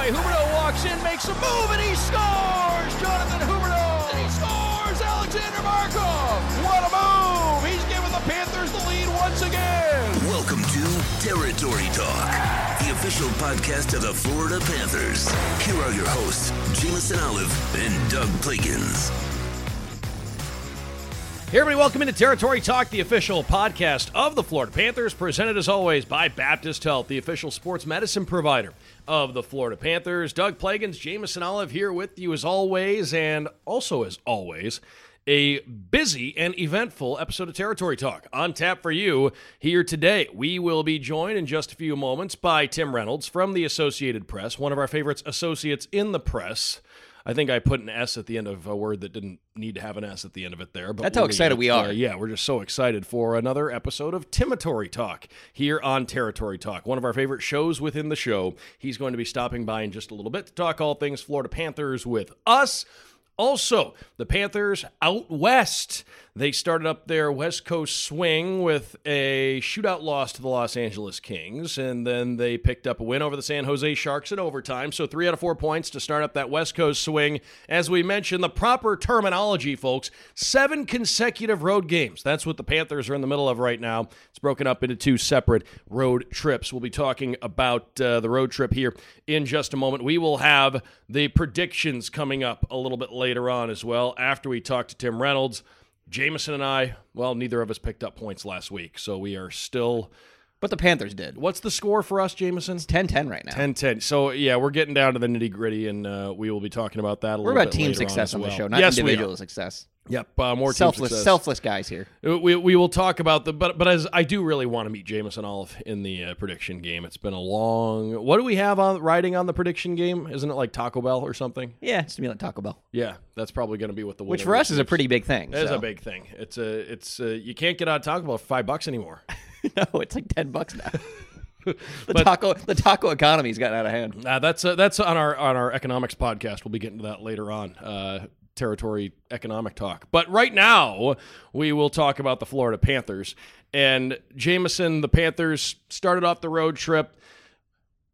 away. Huberdeau walks in, makes a move, and he scores! Jonathan Huberdeau! And he scores! Aleksander Barkov! What a move! He's giving the Panthers the lead once again! Welcome to Territory Talk, the official podcast of the Florida Panthers. Here are your hosts, Jameson Olive and Doug Plagens. Hey everybody, welcome into Territory Talk, the official podcast of the Florida Panthers, presented as always by Baptist Health, the official sports medicine provider of the Florida Panthers. Doug Plagens, Jameson Olive here with you as always, and also as always, a busy and eventful episode of Territory Talk on tap for you here today. We will be joined in just a few moments by Tim Reynolds from the Associated Press, one of our favorites associates in the press. I think I put an S at the end of a word that didn't need to have an S at the end of it there. But That's how excited we are. uh, yeah, we're just so excited for another episode of Timatory Talk here on Territory Talk, one of our favorite shows within the show. He's going to be stopping by in just a little bit to talk all things Florida Panthers with us. Also, the Panthers out west. They started up their West Coast swing with a shootout loss to the Los Angeles Kings, and then they picked up a win over the San Jose Sharks in overtime. So, three out of four points to start up that West Coast swing. As we mentioned, the proper terminology, folks seven consecutive road games. That's what the Panthers are in the middle of right now. It's broken up into two separate road trips. We'll be talking about uh, the road trip here in just a moment. We will have the predictions coming up a little bit later on as well after we talk to Tim Reynolds. Jameson and I, well, neither of us picked up points last week, so we are still. But the Panthers did. What's the score for us, Jameson? 10-10 right now. 10 10. So, yeah, we're getting down to the nitty gritty, and uh, we will be talking about that a little bit. We're about team success on, on, as the show, not yes, individual success. Yep, uh, more Selfless, success. selfless guys here. We, we will talk about the but but as I do really want to meet Jameson Olive in the uh, prediction game. It's been a long. What do we have on riding on the prediction game? Isn't it like Taco Bell or something? Yeah, it's to be like Taco Bell, Yeah, that's probably going to be what the which for us is a pretty big thing. It is so. a big thing. It's a it's a, you can't get out of Taco Bell for five bucks anymore. no, it's like ten bucks now. the taco, the taco economy's gotten out of hand. Uh, that's uh, that's on our on our economics podcast. We'll be getting to that later on. Uh, territory economic talk. But right now, we will talk about the Florida Panthers. And Jameson, the Panthers started off the road trip,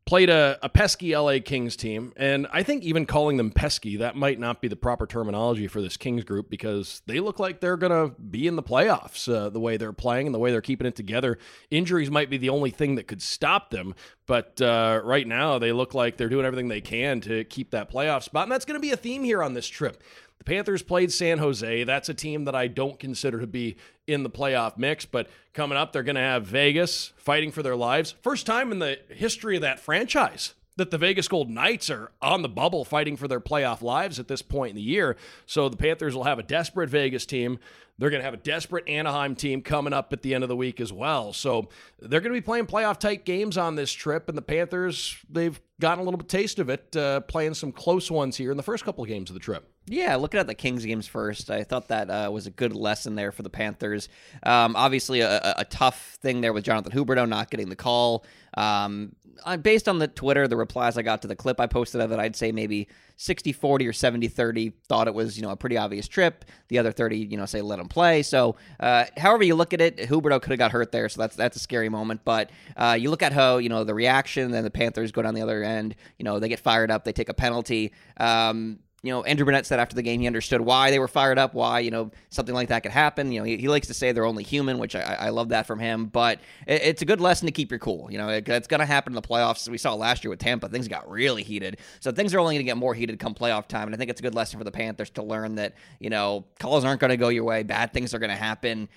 played a, a pesky LA Kings team. And I think even calling them pesky, that might not be the proper terminology for this Kings group because they look like they're going to be in the playoffs uh, the way they're playing and the way they're keeping it together. Injuries might be the only thing that could stop them. But uh, right now, they look like they're doing everything they can to keep that playoff spot. And that's going to be a theme here on this trip. The Panthers played San Jose. That's a team that I don't consider to be in the playoff mix, but coming up, they're going to have Vegas fighting for their lives. First time in the history of that franchise that the Vegas Golden Knights are on the bubble fighting for their playoff lives at this point in the year. So the Panthers will have a desperate Vegas team. They're going to have a desperate Anaheim team coming up at the end of the week as well. So they're going to be playing playoff type games on this trip. And the Panthers, they've gotten a little taste of it, uh, playing some close ones here in the first couple of games of the trip. Yeah, looking at the Kings games first, I thought that uh, was a good lesson there for the Panthers. Um, obviously, a, a- tough thing there with Jonathan Huberdeau not getting the call. Um, based on the Twitter, the replies I got to the clip I posted of it, I'd say maybe 60 40 or 70 30 thought it was, you know, a pretty obvious trip. The other 30, you know, say let him play. So, uh, however you look at it, Huberdeau could have got hurt there. So that's that's a scary moment. But uh, you look at how, you know, the reaction, then the Panthers go down the other end. You know, they get fired up, they take a penalty. Um, you know, Andrew Brunette said after the game he understood why they were fired up, why you know something like that could happen. You know, he, he likes to say they're only human, which I, I love that from him. But it, it's a good lesson to keep your cool. You know, it, it's going to happen in the playoffs. We saw last year with Tampa, things got really heated. So things are only going to get more heated come playoff time. And I think it's a good lesson for the Panthers to learn that you know calls aren't going to go your way, bad things are going to happen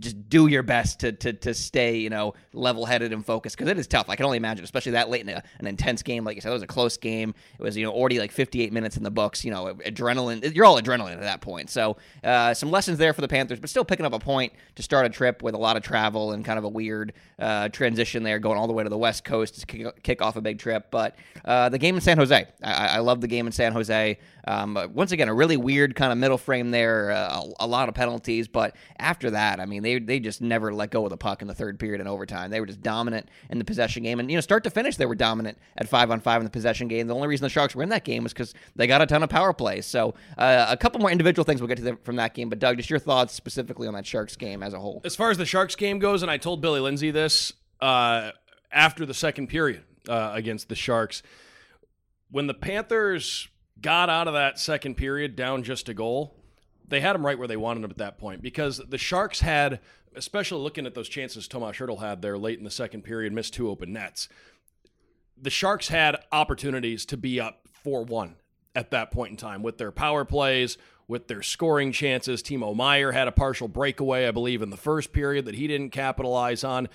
just do your best to to, to stay you know level headed and focused because it is tough. I can only imagine, especially that late in a, an intense game. Like you said, it was a close game. It was you know already like 58 minutes in the books. You know, adrenaline. You're all adrenaline at that point. So uh, some lessons there for the Panthers, but still picking up a point to start a trip with a lot of travel and kind of a weird uh, transition there, going all the way to the West Coast to kick, kick off a big trip. But uh, the game in San Jose, I, I love the game in San Jose. Um, once again, a really weird kind of middle frame there, uh, a, a lot of penalties. But after that, I mean, they they just never let go of the puck in the third period and overtime. They were just dominant in the possession game, and you know, start to finish, they were dominant at five on five in the possession game. The only reason the Sharks were in that game was because they got a ton of power plays. So uh, a couple more individual things we'll get to the, from that game. But Doug, just your thoughts specifically on that Sharks game as a whole. As far as the Sharks game goes, and I told Billy Lindsay this uh, after the second period uh, against the Sharks, when the Panthers got out of that second period down just a goal, they had them right where they wanted them at that point because the Sharks had, especially looking at those chances Tomas Hertl had there late in the second period, missed two open nets. The Sharks had opportunities to be up 4 1 at that point in time with their power plays, with their scoring chances. Timo Meier had a partial breakaway, I believe, in the first period that he didn't capitalize on.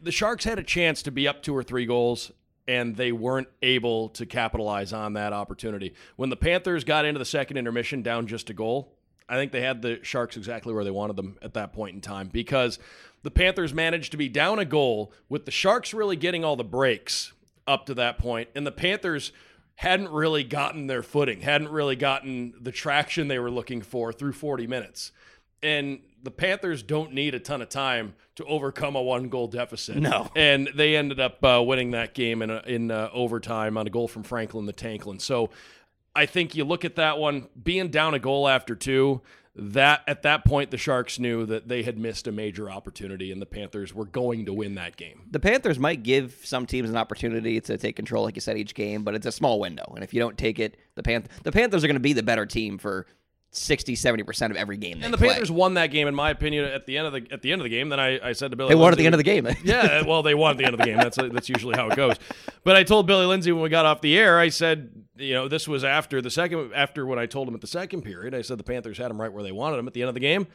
The Sharks had a chance to be up two or three goals, and they weren't able to capitalize on that opportunity. When the Panthers got into the second intermission down just a goal, I think they had the Sharks exactly where they wanted them at that point in time because the Panthers managed to be down a goal with the Sharks really getting all the breaks up to that point, and the Panthers hadn't really gotten their footing, hadn't really gotten the traction they were looking for through 40 minutes. And the Panthers don't need a ton of time to overcome a one goal deficit. No. And they ended up uh, winning that game in, a, in uh, overtime on a goal from Franklin the Tanklin. So I think you look at that one, being down a goal after two, that at that point the Sharks knew that they had missed a major opportunity and the Panthers were going to win that game. The Panthers might give some teams an opportunity to take control, like you said, each game, but it's a small window. And if you don't take it, the Panth- the Panthers are going to be the better team for 60 70% of every game And the play. Panthers won that game, in my opinion, at the end of the at the end of the game. Then I, I said to Billy, They won at the end of the game. yeah, well, they won at the end of the game. That's that's usually how it goes. But I told Billy Lindsay when we got off the air, I said, you know, this was after the second after when I told him at the second period, I said the Panthers had them right where they wanted them at the end of the game.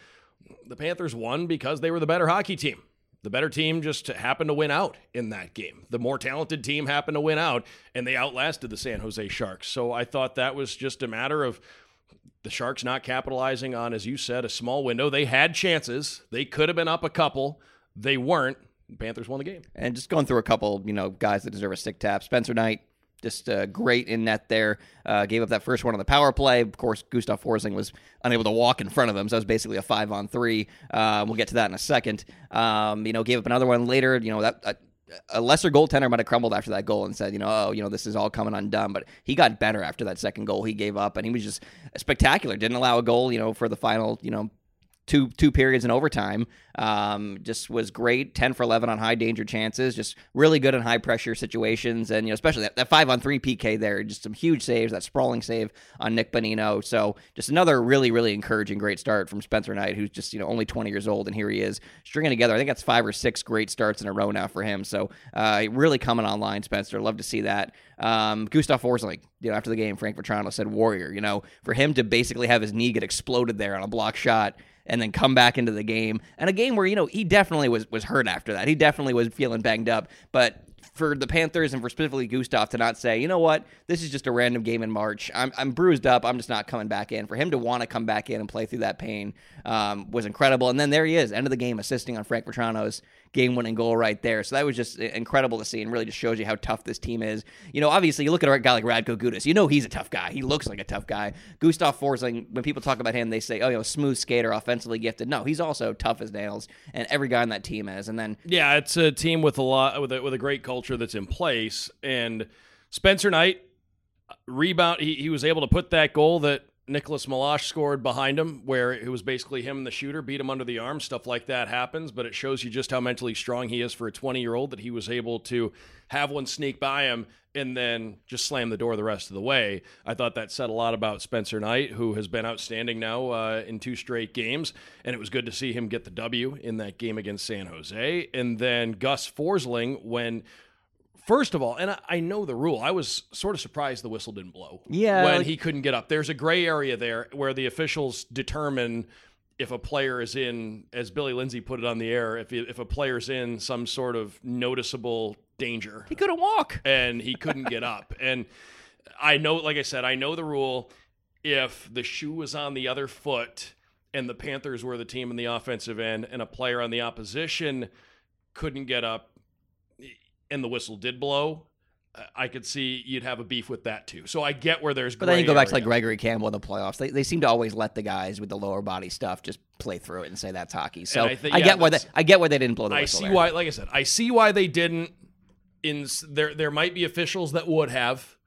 The Panthers won because they were the better hockey team. The better team just happened to win out in that game. The more talented team happened to win out, and they outlasted the San Jose Sharks. So I thought that was just a matter of the Sharks not capitalizing on, as you said, a small window. They had chances. They could have been up a couple. They weren't. The Panthers won the game. And just going through a couple, you know, guys that deserve a stick tap. Spencer Knight, just uh, great in net there. Uh, gave up that first one on the power play. Of course, Gustav Forsling was unable to walk in front of him, so it was basically a five on three. Um, we'll get to that in a second. Um, you know, gave up another one later. You know that. A lesser goaltender might have crumbled after that goal and said, you know, oh, you know, this is all coming undone. But he got better after that second goal he gave up, and he was just spectacular. Didn't allow a goal, you know, for the final, you know, two two periods in overtime. Um, just was great. Ten for eleven on high danger chances. Just really good in high pressure situations, and you know especially that, that five on three PK there. Just some huge saves. That sprawling save on Nick Bonino. So just another really really encouraging great start from Spencer Knight, who's just you know only twenty years old, and here he is stringing together. I think that's five or six great starts in a row now for him. So uh, really coming online, Spencer. Love to see that. Um, Gustav Forsling, you know, after the game, Frank Vatrano said, "Warrior." You know, for him to basically have his knee get exploded there on a block shot and then come back into the game. And a game where, you know, he definitely was was hurt after that. He definitely was feeling banged up. But for the Panthers and for specifically Gustav to not say, you know what, this is just a random game in March. I'm, I'm bruised up. I'm just not coming back in. For him to want to come back in and play through that pain um, was incredible. And then there he is, end of the game, assisting on Frank Vatrano's game winning goal right there. So that was just uh, incredible to see and really just shows you how tough this team is. You know, obviously, you look at a guy like Radko Gudas, you know he's a tough guy. He looks like a tough guy. Gustav Forsling, when people talk about him, they say, oh, you know, smooth skater, offensively gifted. No, he's also tough as nails, and every guy on that team is. And then Yeah, it's a team with a lot with a, with a great culture that's in place. And Spencer Knight uh, rebound. He, he was able to put that goal that Nicolas Meloche scored behind him, where it was basically him and the shooter beat him under the arm. Stuff like that happens, but it shows you just how mentally strong he is for a 20 year old that he was able to have one sneak by him and then just slam the door the rest of the way. I thought that said a lot about Spencer Knight, who has been outstanding now uh, in two straight games, and it was good to see him get the W in that game against San Jose. And then Gus Forsling, when First of all, and I, I know the rule. I was sort of surprised the whistle didn't blow. Yeah, when like- he couldn't get up. There's a gray area there where the officials determine if a player is in, as Billy Lindsay put it on the air, if if a player's in some sort of noticeable danger, he couldn't walk. and he couldn't get up. And I know, like I said, I know the rule. If the shoe was on the other foot and the Panthers were the team in the offensive end and a player on the opposition couldn't get up and the whistle did blow, I could see you'd have a beef with that too. So I get where there's But then you go back to like. Gregory Campbell in the playoffs. They, they seem to always let the guys with the lower body stuff just play through it and say that's hockey. So I I, think- yeah, get why they I get why they didn't blow the I whistle. I see there. why, like I said, I see why they didn't. In there, there might be officials that would have,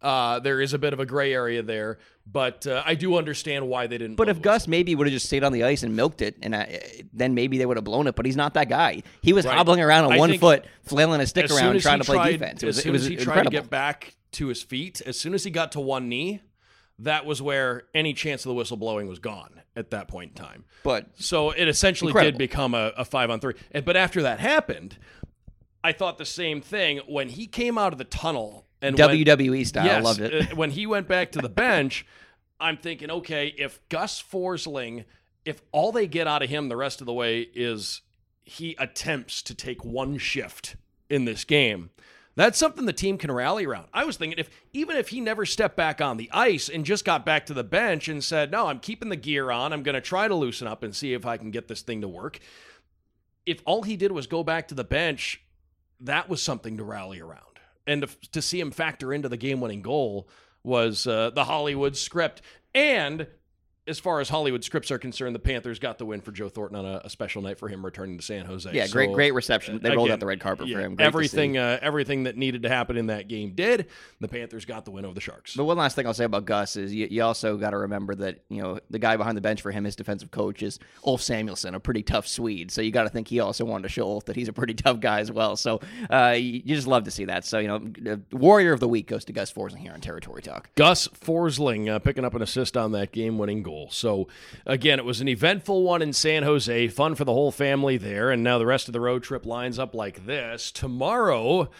Uh, there is a bit of a gray area there, but uh, I do understand why they didn't. But if Gus maybe would have just stayed on the ice and milked it, and uh, then maybe they would have blown it. But he's not that guy. He was Right. hobbling around on I one foot, flailing his stick around, trying to play tried- defense. It was, as it soon was as he incredible. tried to get back to his feet, as soon as he got to one knee, that was where any chance of the whistle blowing was gone at that point in time. but So it essentially Incredible. did become a, a five on three. But after that happened, I thought the same thing when he came out of the tunnel and WWE style, Yes, loved it. uh, when he went back to the bench, I'm thinking, okay, if Gus Forsling, if all they get out of him the rest of the way is he attempts to take one shift in this game, that's something the team can rally around. I was thinking if even if he never stepped back on the ice and just got back to the bench and said, "No, I'm keeping the gear on. I'm going to try to loosen up and see if I can get this thing to work." If all he did was go back to the bench, that was something to rally around. And to, to see him factor into the game-winning goal was uh, the Hollywood script. And as far as Hollywood scripts are concerned, the Panthers got the win for Joe Thornton on a, a special night for him returning to San Jose. yeah, great, So, great reception. They rolled out the red carpet yeah, for him. Great everything, uh, everything that needed to happen in that game did. The Panthers got the win over the Sharks. But one last thing I'll say about Gus is you, you also got to remember that you know the guy behind the bench for him, his defensive coach is Ulf Samuelsson, a pretty tough Swede. So you got to think he also wanted to show Ulf that he's a pretty tough guy as well. So uh, you, you just love to see that. So you know, Warrior of the Week goes to Gus Forsling here on Territory Talk. Gus Forsling uh, picking up an assist on that game-winning goal. So again, it was an eventful one in San Jose, fun for the whole family there, and now the rest of the road trip lines up like this. Tomorrow,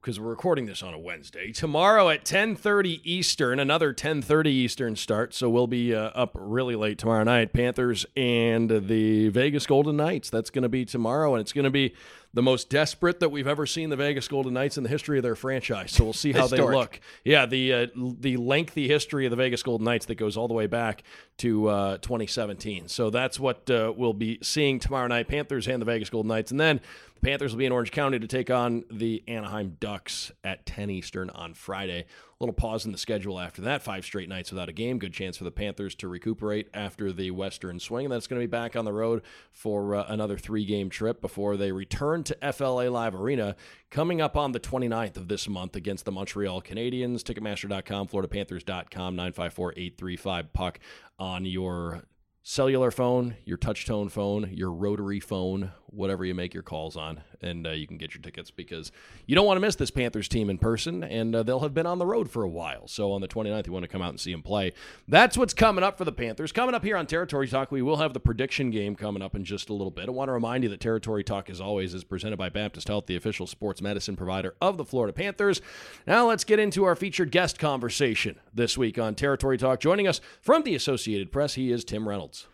because we're recording this on a Wednesday, tomorrow at 10:30 Eastern, another 10:30 Eastern start. So we'll be uh, up really late tomorrow night. Panthers and the Vegas Golden Knights. That's going to be tomorrow, and it's going to be the most desperate that we've ever seen the Vegas Golden Knights in the history of their franchise. So we'll see how they look. Yeah, the uh, the lengthy history of the Vegas Golden Knights that goes all the way back to uh, 2017. So that's what uh, we'll be seeing tomorrow night. Panthers and the Vegas Golden Knights, and then the Panthers will be in Orange County to take on the Anaheim Ducks at 10 Eastern on Friday. A little pause in the schedule after that. Five straight nights without a game. Good chance for the Panthers to recuperate after the Western swing. And that's going to be back on the road for uh, another three game trip before they return to FLA Live Arena coming up on the 29th of this month against the Montreal Canadiens. Ticketmaster.com, FloridaPanthers.com, 954 835 puck on your cellular phone, your touch tone phone, your rotary phone, whatever you make your calls on, and uh, you can get your tickets because you don't want to miss this Panthers team in person, and uh, they'll have been on the road for a while. So on the 29th, you want to come out and see them play. That's what's coming up for the Panthers. Coming up here on Territory Talk, we will have the prediction game coming up in just a little bit. I want to remind you that Territory Talk, as always, is presented by Baptist Health, the official sports medicine provider of the Florida Panthers. Now let's get into our featured guest conversation this week on Territory Talk. Joining us from the Associated Press, he is Tim Reynolds.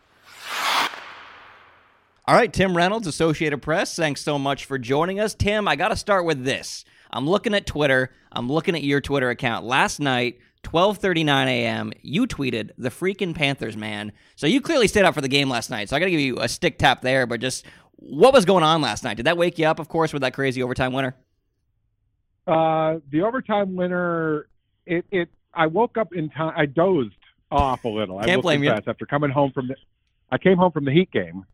All right, Tim Reynolds, Associated Press. Thanks so much for joining us, Tim. I got to start with this. I'm looking at Twitter. I'm looking at your Twitter account. Last night, 12:39 a.m., you tweeted the freaking Panthers, man. So you clearly stayed up for the game last night. So I got to give you a stick tap there. But just what was going on last night? Did that wake you up? Of course, with that crazy overtime winner. Uh, the overtime winner. It it. I woke up in time. I dozed off a little. I Can't will blame you. After coming home from the, I came home from the Heat game,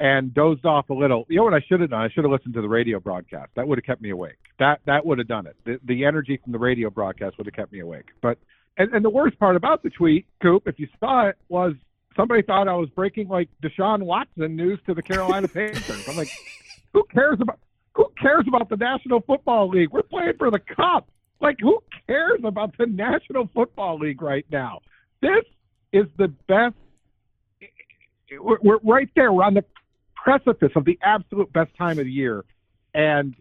and dozed off a little. You know what I should have done? I should have listened to the radio broadcast. That would have kept me awake. That that would have done it. The the energy from the radio broadcast would have kept me awake. But and, and the worst part about the tweet, Coop, if you saw it, was somebody thought I was breaking like Deshaun Watson news to the Carolina Panthers. I'm like, who cares about who cares about the National Football League? We're playing for the cup. Like, who cares about the National Football League right now? This is the best. We're, we're right there. We're on the precipice of the absolute best time of the year. And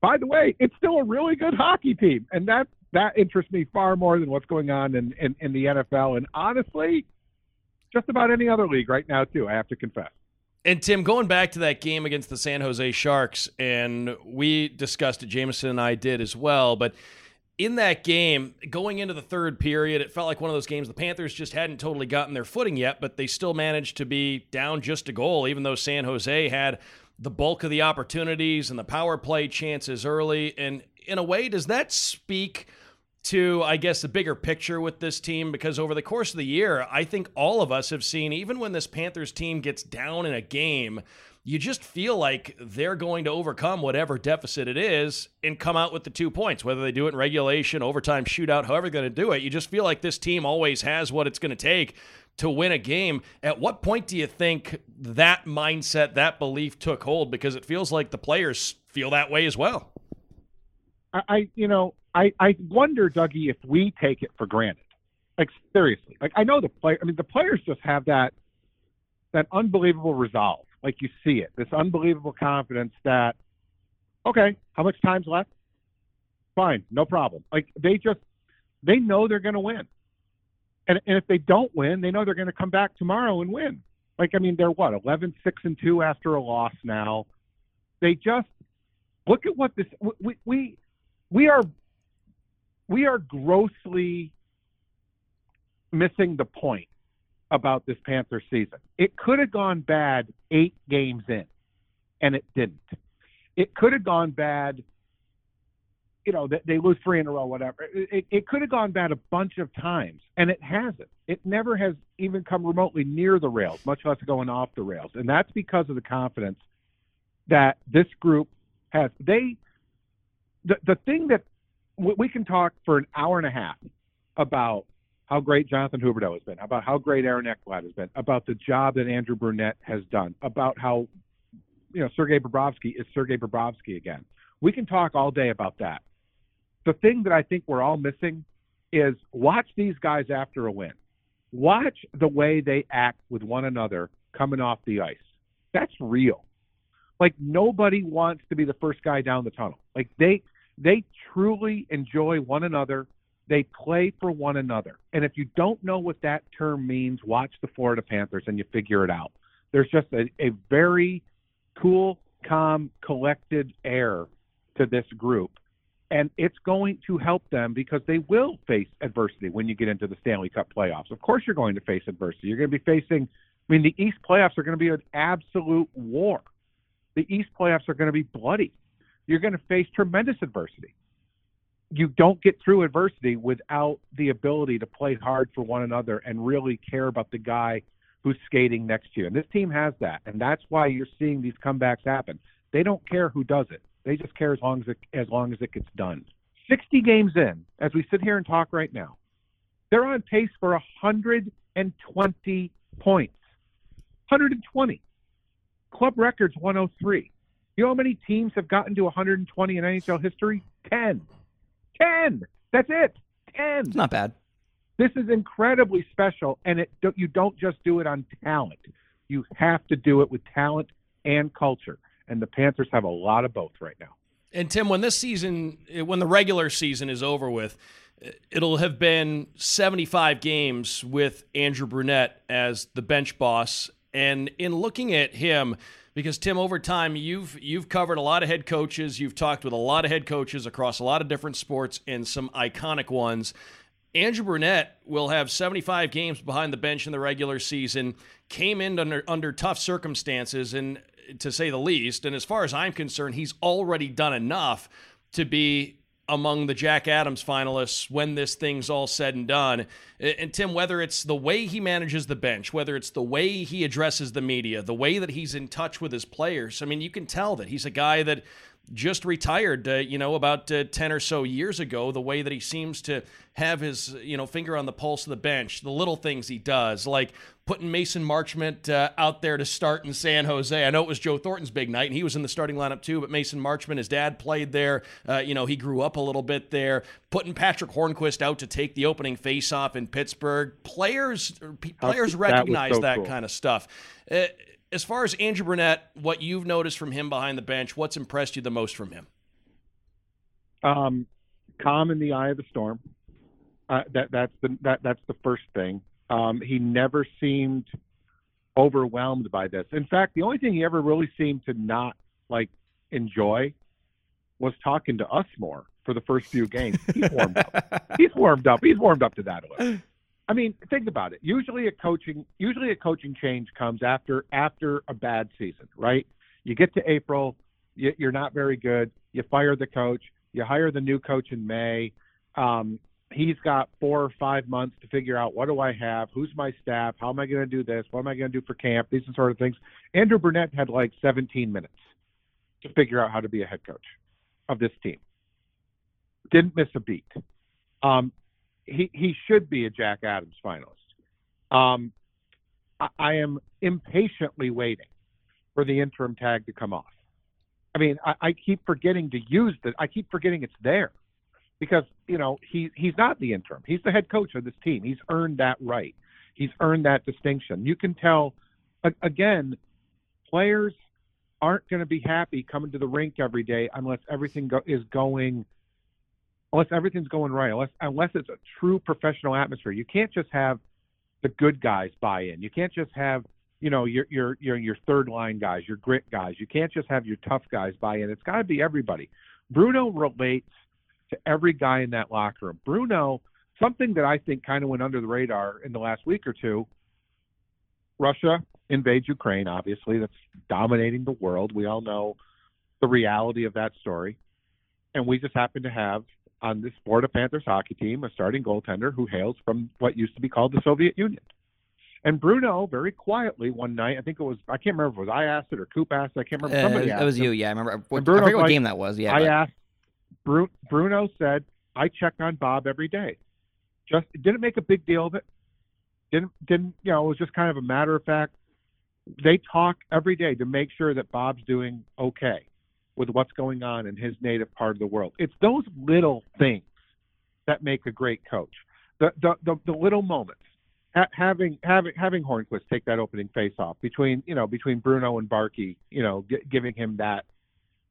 by the way, it's still a really good hockey team, and that that interests me far more than what's going on in, in, in the NFL. And honestly, just about any other league right now too. I have to confess. And Tim, going back to that game against the San Jose Sharks, and we discussed it, Jameson and I did as well, but in that game, going into the third period, it felt like one of those games the Panthers just hadn't totally gotten their footing yet, but they still managed to be down just a goal, even though San Jose had the bulk of the opportunities and the power play chances early. And in a way, does that speak to, I guess, the bigger picture with this team? Because over the course of the year, I think all of us have seen, even when this Panthers team gets down in a game, you just feel like they're going to overcome whatever deficit it is and come out with the two points, whether they do it in regulation, overtime, shootout, however they're going to do it. You just feel like this team always has what it's going to take to win a game. At what point do you think that mindset, that belief took hold? Because it feels like the players feel that way as well. I, you know, I, I wonder, Dougie, if we take it for granted. Like seriously, like I know the player. I mean, the players just have that that unbelievable resolve. Like you see it, this unbelievable confidence that, okay, how much time's left? Fine, no problem. Like they just they know they're going to win, and and if they don't win, they know they're going to come back tomorrow and win. Like I mean, they're what 11, 6 and two after a loss now. They just look at what this we we we are we are grossly missing the point about this Panther season. It could have gone bad eight games in, and it didn't. It could have gone bad. You know, they lose three in a row, whatever. It, it could have gone bad a bunch of times, and it hasn't. It never has even come remotely near the rails, much less going off the rails. And that's because of the confidence that this group has. They, the the thing that we can talk for an hour and a half about how great Jonathan Huberdeau has been, about how great Aaron Ekblad has been, about the job that Andrew Brunette has done, about how you know Sergei Bobrovsky is Sergei Bobrovsky again. We can talk all day about that. The thing that I think we're all missing is watch these guys after a win. Watch the way they act with one another coming off the ice. That's real. Like nobody wants to be the first guy down the tunnel. Like they they truly enjoy one another they play for one another. And if you don't know what that term means, watch the Florida Panthers and you figure it out. There's just a, a very cool, calm, collected air to this group. And it's going to help them because they will face adversity when you get into the Stanley Cup playoffs. Of course, you're going to face adversity. You're going to be facing, I mean, the East playoffs are going to be an absolute war. The East playoffs are going to be bloody. You're going to face tremendous adversity you don't get through adversity without the ability to play hard for one another and really care about the guy who's skating next to you. And this team has that, and that's why you're seeing these comebacks happen. They don't care who does it; they just care as long as it as long as it gets done. 60 games in, as we sit here and talk right now, they're on pace for 120 points. 120. Club records 103. You know how many teams have gotten to 120 in NHL history? 10. 10. That's it. 10. It's not bad. This is incredibly special, and it you don't just do it on talent. You have to do it with talent and culture, and the Panthers have a lot of both right now. And Tim, when this season, eh, when the regular season is over with, eh, it'll have been 75 games with Andrew Brunette as the bench boss. And in looking at him, because Tim, over time, you've you've covered a lot of head coaches. You've talked with a lot of head coaches across a lot of different sports and some iconic ones. Andrew Brunette will have 75 games behind the bench in the regular season. Came in under under tough circumstances, and to say the least. And as far as I'm concerned, he's already done enough to be among the Jack Adams finalists when this thing's all said and done. And Tim, whether it's the way he manages the bench, whether it's the way he addresses the media, the way that he's in touch with his players, I mean, you can tell that he's a guy that just retired, uh, you know, about uh, 10 or so years ago, the way that he seems to have his, you know, finger on the pulse of the bench, the little things he does, like putting Mason Marchment uh, out there to start in San Jose. I know it was Joe Thornton's big night, and he was in the starting lineup too, but Mason Marchment, his dad played there. Uh, you know, he grew up a little bit there. Putting Patric Hornqvist out to take the opening faceoff in Pittsburgh. Players, players recognize that, so that cool. kind of stuff. As far as Andrew Brunette, what you've noticed from him behind the bench, what's impressed you the most from him? Um, calm in the eye of the storm. Uh, that that's the that that's the first thing. Um, he never seemed overwhelmed by this. In fact, the only thing he ever really seemed to not like enjoy was talking to us more for the first few games. He's warmed up. He's warmed up. He's warmed up to that a little. I mean, think about it. Usually a coaching usually a coaching change comes after after a bad season, right? You get to April, you, are not very good. You fire the coach. You hire the new coach in May. Um, he's got four or five months to figure out what do I have, who's my staff, how am I going to do this, what am I going to do for camp, these sort of things. Andrew Brunette had like 17 minutes to figure out how to be a head coach of this team. Didn't miss a beat. Um, he he should be a Jack Adams finalist. Um, I, I am impatiently waiting for the interim tag to come off. I mean, I, I keep forgetting to use the. I keep forgetting it's there because you know he he's not the interim. He's the head coach of this team. He's earned that right. He's earned that distinction. You can tell. Again, players aren't going to be happy coming to the rink every day unless everything go, is going unless everything's going right unless unless it's a true professional atmosphere you can't just have the good guys buy in you can't just have you know your your your your third line guys your grit guys you can't just have your tough guys buy in it's got to be everybody bruno relates to every guy in that locker room. Bruno, something that I think kind of went under the radar in the last week or two. Russia invades Ukraine, obviously, that's dominating the world. We all know the reality of that story. And we just happen to have on this Florida Panthers hockey team a starting goaltender who hails from what used to be called the Soviet Union. And Bruno, very quietly one night, I think it was, I can't remember if it was I asked it or Coop asked it. I can't remember. Somebody uh, asked it was him. you, yeah. I remember. What, I forget what like, game that was. Yeah, I but- asked Bru- Bruno said I check on Bob every day. Just didn't make a big deal of it. Didn't didn't you know? It was just kind of a matter of fact. They talk every day to make sure that Bob's doing okay with what's going on in his native part of the world. It's those little things that make a great coach. The the the, the little moments. Ha- having having having Hornqvist take that opening face off between you know between Bruno and Barkey, you know, gi- giving him that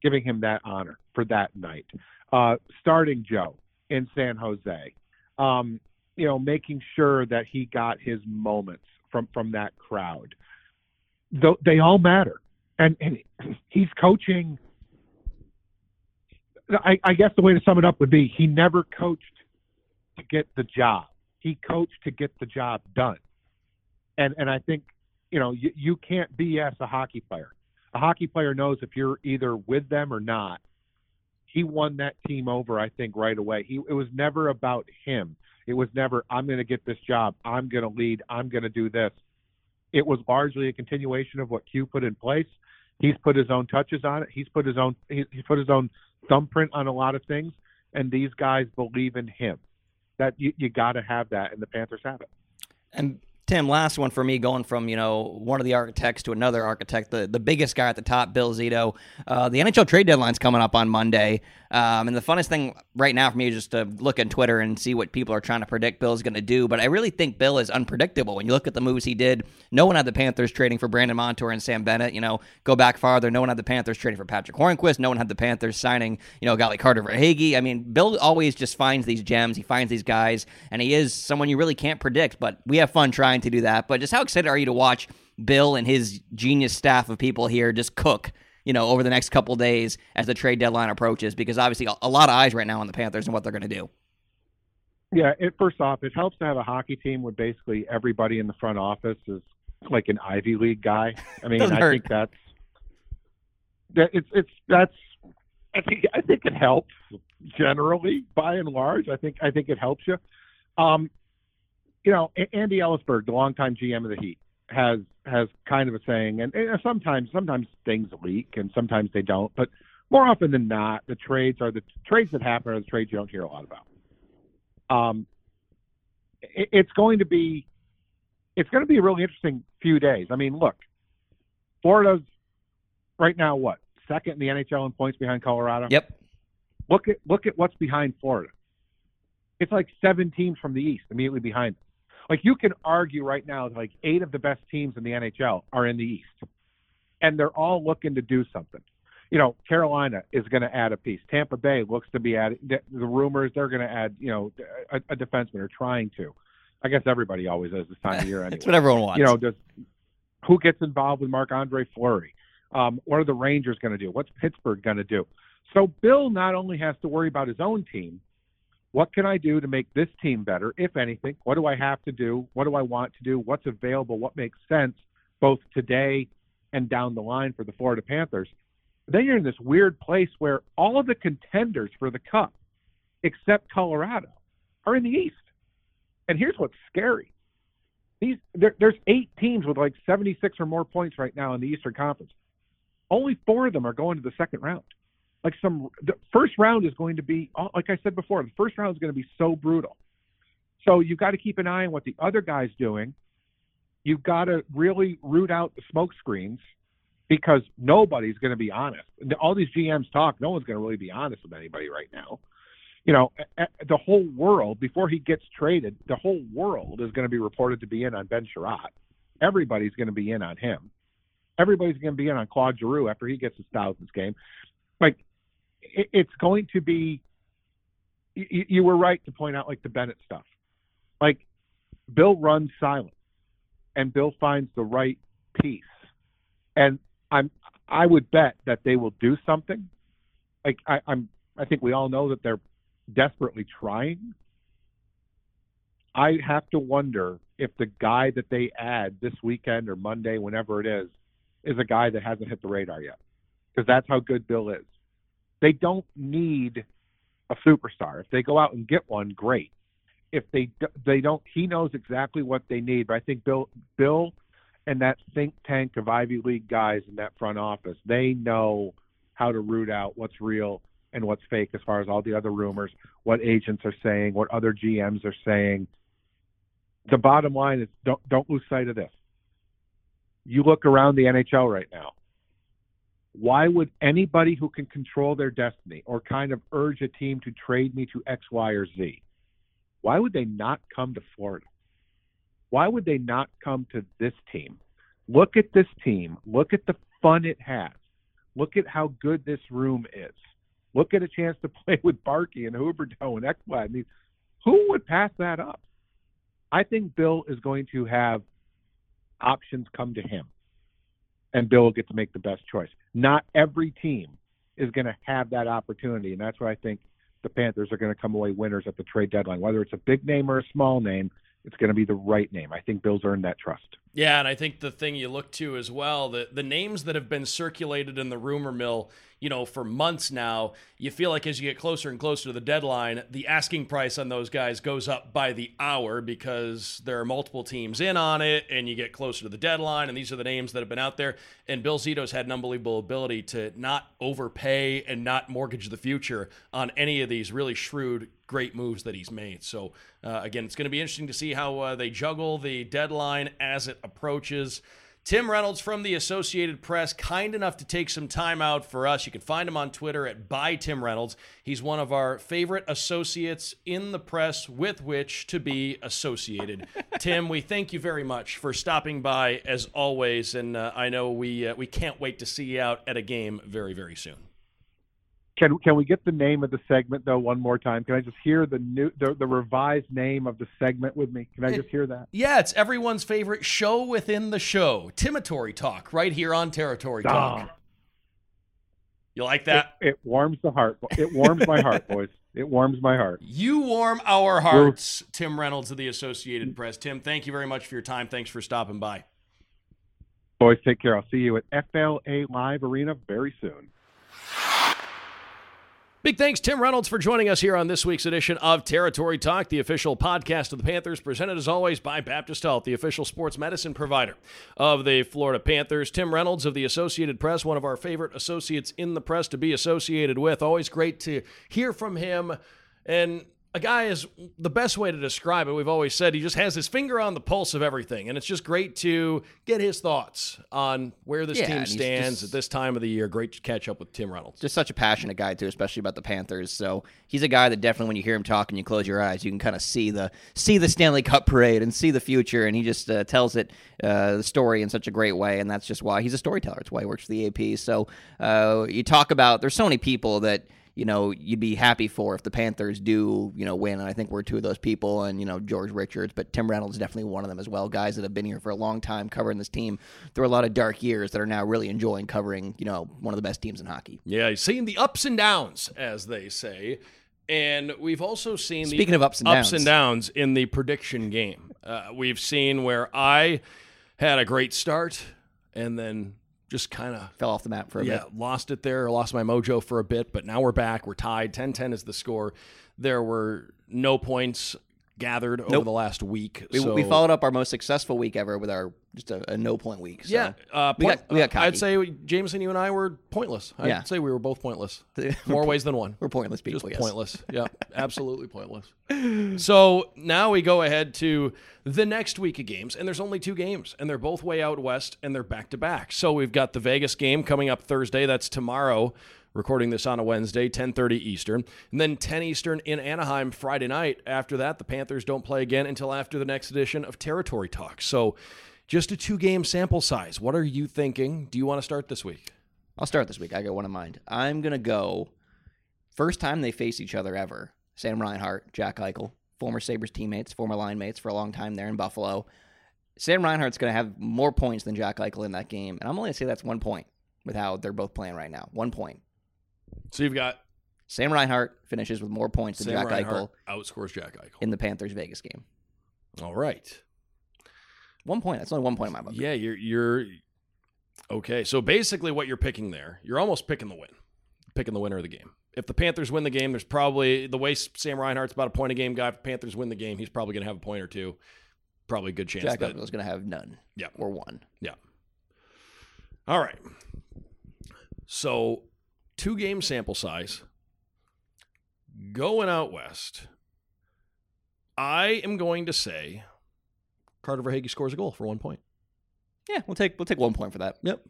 giving him that honor for that night uh, starting Joe in San Jose, um, you know, making sure that he got his moments from from that crowd. They all matter, and and he's coaching. I, I guess the way to sum it up would be he never coached to get the job. He coached to get the job done. And and I think you know you, you can't BS a hockey player. A hockey player knows if you're either with them or not he won that team over, I think, right away. He it was never about him. It was never I'm going to get this job. I'm going to lead. I'm going to do this. It was largely a continuation of what Q put in place. He's put his own touches on it. He's put his own he, he's put his own thumbprint on a lot of things, and these guys believe in him. That you, you got to have that, and the Panthers have it. And Tim, last one for me, going from you know one of the architects to another architect, the, the biggest guy at the top, Bill Zito. Uh, the NHL trade deadline's coming up on Monday, um, and the funnest thing right now for me is just to look on Twitter and see what people are trying to predict Bill's going to do. But I really think Bill is unpredictable. When you look at the moves he did, no one had the Panthers trading for Brandon Montour and Sam Bennett. You know, go back farther, no one had the Panthers trading for Patric Hornqvist. No one had the Panthers signing you know a guy like Carter Verhaeghe. I mean, Bill always just finds these gems. He finds these guys, and he is someone you really can't predict. But we have fun trying to do that. But just how excited are you to watch Bill and his genius staff of people here just cook? You know, over the next couple days as the trade deadline approaches, because obviously a, a lot of eyes right now on the Panthers and what they're going to do. Yeah, it, first off, it helps to have a hockey team where basically everybody in the front office is like an Ivy League guy. I mean, I hurt. think that's that it's it's that's I think I think it helps generally by and large. I think I think it helps you. Um, you know, Andy Elisburg, the longtime GM of the Heat, has has kind of a saying, and, and sometimes sometimes things leak and sometimes they don't, but more often than not, the trades are the trades that happen are the trades you don't hear a lot about. Um, it, it's going to be it's going to be a really interesting few days. I mean, look, Florida's right now what second in the NHL in points behind Colorado. Yep. Look at look at what's behind Florida. It's like seven teams from the East immediately behind them. Like you can argue right now, like eight of the best teams in the NHL are in the East, and they're all looking to do something. You know, Carolina is going to add a piece. Tampa Bay looks to be adding. The, the rumors they're going to add, you know, a, a defenseman or trying to. I guess everybody always is this time of year anyway It's what everyone wants. you know, does who gets involved with Marc Andre Fleury? Um, what are the Rangers going to do? What's Pittsburgh going to do? So Bill not only has to worry about his own team, what can I do to make this team better, if anything? What do I have to do? What do I want to do? What's available? What makes sense both today and down the line for the Florida Panthers? Then you're in this weird place where all of the contenders for the cup, except Colorado, are in the East. And here's what's scary: these there, there's eight teams with like 76 or more points right now in the Eastern Conference. Only four of them are going to the second round. Like some, the first round is going to be, uh, like I said before, the first round is going to be so brutal. So you've got to keep an eye on what the other guy's doing. You've got to really root out the smoke screens because nobody's going to be honest. All these GMs talk, no one's going to really be honest with anybody right now. You know, the whole world, before he gets traded, the whole world is going to be reported to be in on Ben Chiarot. Everybody's going to be in on him. Everybody's going to be in on Claude Giroux after he gets his thousands game. Like, it's going to be. You, you were right to point out like the Bennett stuff. Like, Bill runs silent, and Bill finds the right piece, and I'm I would bet that they will do something. Like I, I'm I think we all know that they're desperately trying. I have to wonder if the guy that they add this weekend or Monday, whenever it is, is a guy that hasn't hit the radar yet. Because that's how good Bill is. They don't need a superstar. If they go out and get one, great. If they they don't, he knows exactly what they need. But I think Bill Bill and that think tank of Ivy League guys in that front office, they know how to root out what's real and what's fake as far as all the other rumors, what agents are saying, what other GMs are saying. The bottom line is don't don't lose sight of this. You look around the NHL right now. Why would anybody who can control their destiny or kind of urge a team to trade me to X, Y, or Z, why would they not come to Florida? Why would they not come to this team? Look at this team. Look at the fun it has. Look at how good this room is. Look at a chance to play with Barkey and Huberdeau and Ekblad. I mean, who would pass that up? I think Bill is going to have options come to him, and Bill will get to make the best choice. Not every team is going to have that opportunity, and that's why I think the Panthers are going to come away winners at the trade deadline. Whether it's a big name or a small name, it's going to be the right name. I think Bill's earned that trust. Yeah, and I think the thing you look to as well, the the names that have been circulated in the rumor mill, you know, for months now, you feel like as you get closer and closer to the deadline, the asking price on those guys goes up by the hour because there are multiple teams in on it, and you get closer to the deadline, and these are the names that have been out there. And Bill Zito's had an unbelievable ability to not overpay and not mortgage the future on any of these really shrewd great moves that he's made. So, uh, again, it's going to be interesting to see how uh, they juggle the deadline as it approaches. Tim Reynolds from the Associated Press, kind enough to take some time out for us. You can find him on Twitter at by Tim Reynolds. He's one of our favorite associates in the press with which to be associated. Tim, we thank you very much for stopping by as always, and uh, I know we uh, we can't wait to see you out at a game very very soon. Can can we get the name of the segment though one more time? Can I just hear the new the, the revised name of the segment with me? Can I just hear that? Yeah, it's everyone's favorite show within the show, Timatory Talk, right here on Territory Talk. Oh. You like that? It, it, warms the heart. It warms my heart, boys. It warms my heart. You warm our hearts, We're... Tim Reynolds of the Associated Press. Tim, thank you very much for your time. Thanks for stopping by. Boys, take care. I'll see you at FLA Live Arena very soon. Big thanks, Tim Reynolds, for joining us here on this week's edition of Territory Talk, the official podcast of the Panthers, presented as always by Baptist Health, the official sports medicine provider of the Florida Panthers. Tim Reynolds of the Associated Press, one of our favorite associates in the press to be associated with. Always great to hear from him. And a guy is the best way to describe it. We've always said he just has his finger on the pulse of everything, and it's just great to get his thoughts on where this yeah, team stands just, at this time of the year. Great to catch up with Tim Reynolds. Just such a passionate guy too, especially about the Panthers. So he's a guy that definitely, when you hear him talk and you close your eyes, you can kind of see the see the Stanley Cup parade and see the future, and he just uh, tells it uh, the story in such a great way, and that's just why he's a storyteller. It's why he works for the AP. So uh, you talk about there's so many people that you know, you'd be happy for if the Panthers do, you know, win. And I think we're two of those people, and you know, George Richards, but Tim Reynolds is definitely one of them as well. Guys that have been here for a long time covering this team through a lot of dark years that are now really enjoying covering, you know, one of the best teams in hockey. Yeah, seeing the ups and downs, as they say. And we've also seen speaking the of ups and ups downs. and downs in the prediction game. Uh, we've seen where I had a great start and then just kind of fell off the map for a bit. yeah, bit. lost it there, lost my mojo for a bit, but now we're back. We're tied. 10 10 is the score. there were no points gathered over the last week. We, so we followed up our most successful week ever with our just a, a no point week. So. Yeah, uh, we point- got we got I'd say Jameson, you and I were pointless. I'd Yeah. say we were both pointless. More ways than one. we're pointless people. Just yes. pointless. Yeah, absolutely pointless. So now we go ahead to the next week of games, and there's only two games, and they're both way out west, and they're back to back. So we've got the Vegas game coming up Thursday. That's tomorrow. Recording this on a Wednesday, 10:30 Eastern, and then 10 Eastern in Anaheim Friday night. After that, the Panthers don't play again until after the next edition of Territory Talk. So, just a two-game sample size. What are you thinking? Do you want to start this week? I'll start this week. I got one in mind. I'm gonna go. First time they face each other ever. Sam Reinhart, Jack Eichel, former Sabres teammates, former line mates for a long time there in Buffalo. Sam Reinhart's gonna have more points than Jack Eichel in that game, and I'm only gonna say that's one point with how they're both playing right now. One point. So you've got Sam Reinhart finishes with more points than Sam Jack Reinhart Eichel outscores Jack Eichel. in the Panthers Vegas game. All right. One point. That's only one point in my book. Yeah, you're you're okay. So basically, what you're picking there, you're almost picking the win, picking the winner of the game. If the Panthers win the game, there's probably the way Sam Reinhart's about a point a game guy. If the Panthers win the game, he's probably going to have a point or two. Probably a good chance. Jack that, Eichel's gonna have none. Yeah. Or one. yeah. All right. So, two game sample size. Going out west. I am going to say Carter Verhaeghe scores a goal for one point. Yeah, we'll take we'll take one point for that. Yep.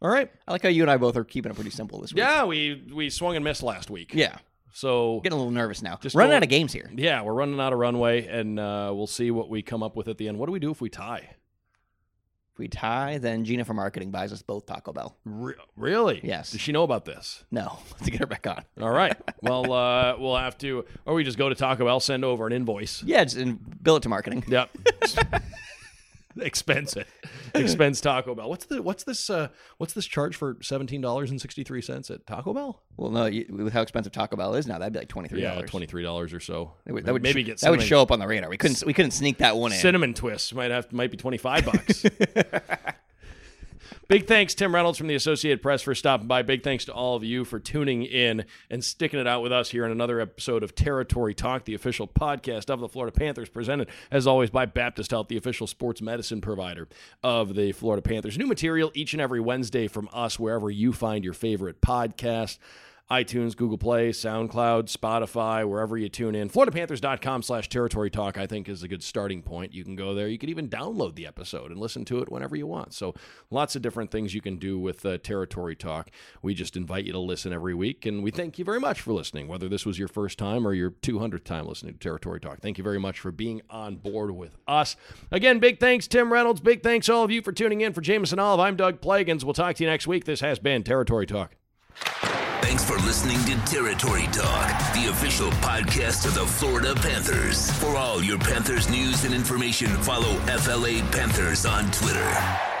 All right. I like how you and I both are keeping it pretty simple this week. Yeah, we we swung and missed last week. Yeah. So Getting a little nervous now. Just Just running go- out of games here. yeah, we're running out of runway, and uh, we'll see what we come up with at the end. What do we do if we tie? We tie, then Gina from marketing buys us both Taco Bell. Re- really? Yes. Does she know about this? No, to get her back on. All right. well, uh, we'll have to, or we just go to Taco Bell, send over an invoice. Yeah, just and bill it to marketing. Yep. Expense it. Expense Taco Bell. What's the what's this uh what's this charge for seventeen dollars and sixty three cents at Taco Bell? Well, no, you, with how expensive Taco Bell is now, that'd be like twenty three Yeah, twenty three dollars or so. That would, that would maybe sh- get that would show up on the radar. We couldn't we couldn't sneak that one in. cinnamon twists might have might be 25 bucks big thanks tim reynolds from the associated press for stopping by. Big thanks to all of you for tuning in and sticking it out with us here in another episode of territory talk the official podcast of the florida panthers presented as always by baptist health the official sports medicine provider of the florida panthers. New material each and every wednesday from us wherever you find your favorite podcast iTunes, Google Play, SoundCloud, Spotify, wherever you tune in. FloridaPanthers.com slash territory talk, I think, is a good starting point. You can go there. You can even download the episode and listen to it whenever you want. So lots of different things you can do with uh, Territory Talk. We just invite you to listen every week, and we thank you very much for listening, whether this was your first time or your 200th time listening to Territory Talk. Thank you very much for being on board with us. Again, big thanks, Tim Reynolds. Big thanks, all of you, for tuning in. For Jameson Olive, I'm Doug Plagens. We'll talk to you next week. This has been Territory Talk. Thanks for listening to Territory Talk, the official podcast of the Florida Panthers. For all your Panthers news and information, follow FLA Panthers on Twitter.